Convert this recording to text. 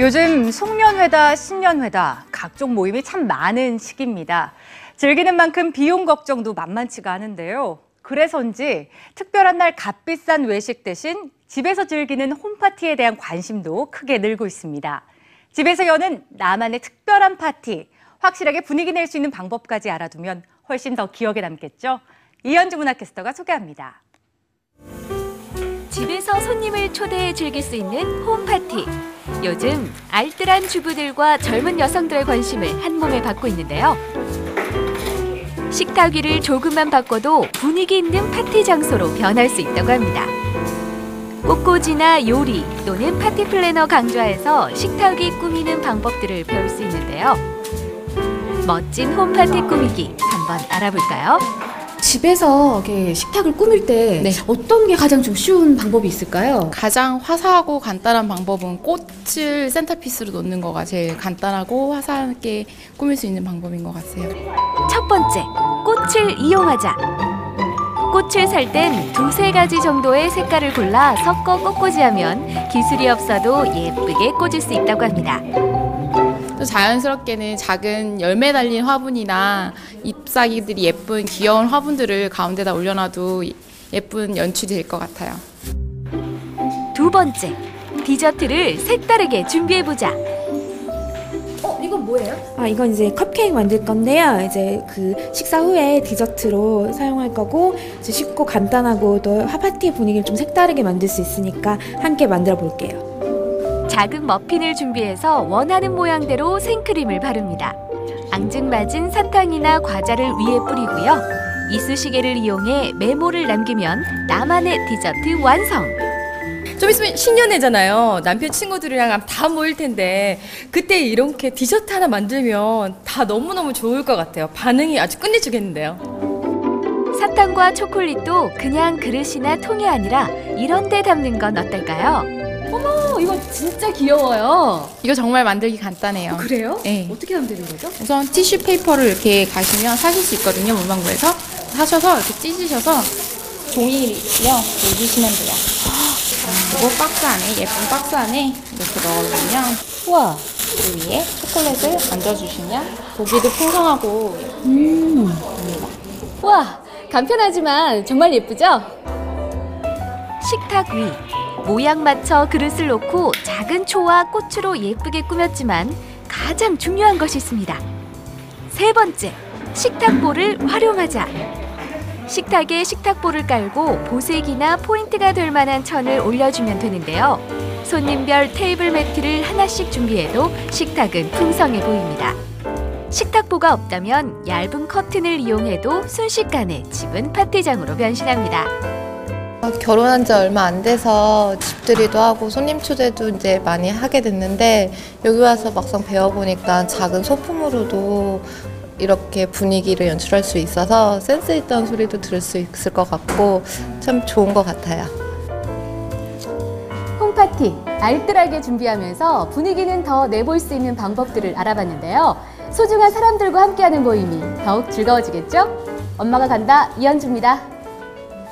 요즘 송년회다, 신년회다, 각종 모임이 참 많은 시기입니다. 즐기는 만큼 비용 걱정도 만만치가 않은데요. 그래서인지 특별한 날 값비싼 외식 대신 집에서 즐기는 홈파티에 대한 관심도 크게 늘고 있습니다. 집에서 여는 나만의 특별한 파티, 확실하게 분위기 낼 수 있는 방법까지 알아두면 훨씬 더 기억에 남겠죠? 이현주 문화캐스터가 소개합니다. 집에서 손님을 초대해 즐길 수 있는 홈파티. 요즘 알뜰한 주부들과 젊은 여성들의 관심을 한 몸에 받고 있는데요. 식탁 위를 조금만 바꿔도 분위기 있는 파티 장소로 변할 수 있다고 합니다. 꽃꽂이나 요리 또는 파티 플래너 강좌에서 식탁 위 꾸미는 방법들을 배울 수 있는데요. 멋진 홈파티 꾸미기 한번 알아볼까요? 집에서 이렇게 식탁을 꾸밀 때 네. 어떤 게 가장 좀 쉬운 방법이 있을까요? 가장 화사하고 간단한 방법은 꽃을 센터피스로 놓는 거가 제일 간단하고 화사하게 꾸밀 수 있는 방법인 것 같아요. 첫 번째, 꽃을 이용하자. 꽃을 살 땐 두세 가지 정도의 색깔을 골라 섞어 꽃꽂이하면 기술이 없어도 예쁘게 꽂을 수 있다고 합니다. 또 자연스럽게는 작은 열매 달린 화분이나 잎사귀들이 예쁜 귀여운 화분들을 가운데다 올려놔도 예쁜 연출이 될 것 같아요. 두 번째, 디저트를 색다르게 준비해보자. 어, 이건 뭐예요? 아, 이건 이제 컵케이크 만들 건데요. 이제 그 식사 후에 디저트로 사용할 거고, 이제 쉽고 간단하고 또 파티 분위기를 좀 색다르게 만들 수 있으니까 함께 만들어 볼게요. 작은 머핀을 준비해서 원하는 모양대로 생크림을 바릅니다. 앙증맞은 사탕이나 과자를 위에 뿌리고요. 이쑤시개를 이용해 메모를 남기면 나만의 디저트 완성! 좀 있으면 신년회잖아요. 남편 친구들이랑 다 모일 텐데 그때 이렇게 디저트 하나 만들면 다 너무너무 좋을 것 같아요. 반응이 아주 끝내주겠는데요. 사탕과 초콜릿도 그냥 그릇이나 통이 아니라 이런 데 담는 건 어떨까요? 어, 이거 진짜 귀여워요. 이거 정말 만들기 간단해요. 그래요? 네. 어떻게 하면 되는 거죠? 우선 티슈 페이퍼를 이렇게 가시면 사실 수 있거든요. 문방구에서. 사셔서 이렇게 찢으셔서 종이요 올리시면 돼요. 그리고 박스 안에 예쁜 박스 안에 이렇게 넣어주면 우와. 그 위에 초콜릿을 얹어주시면 보기도 풍성하고 우와. 간편하지만 정말 예쁘죠? 식탁 위 모양 맞춰 그릇을 놓고 작은 초와 꽃으로 예쁘게 꾸몄지만 가장 중요한 것이 있습니다. 세 번째, 식탁볼을 활용하자. 식탁에 식탁볼을 깔고 보색이나 포인트가 될 만한 천을 올려주면 되는데요. 손님별 테이블 매트를 하나씩 준비해도 식탁은 풍성해 보입니다. 식탁보가 없다면 얇은 커튼을 이용해도 순식간에 집은 파티장으로 변신합니다. 결혼한 지 얼마 안 돼서 집들이도 하고 손님 초대도 이제 많이 하게 됐는데 여기 와서 막상 배워보니까 작은 소품으로도 이렇게 분위기를 연출할 수 있어서 센스 있다는 소리도 들을 수 있을 것 같고 참 좋은 것 같아요. 홈파티 알뜰하게 준비하면서 분위기는 더 내볼 수 있는 방법들을 알아봤는데요. 소중한 사람들과 함께하는 모임이 더욱 즐거워지겠죠? 엄마가 간다 이현주입니다.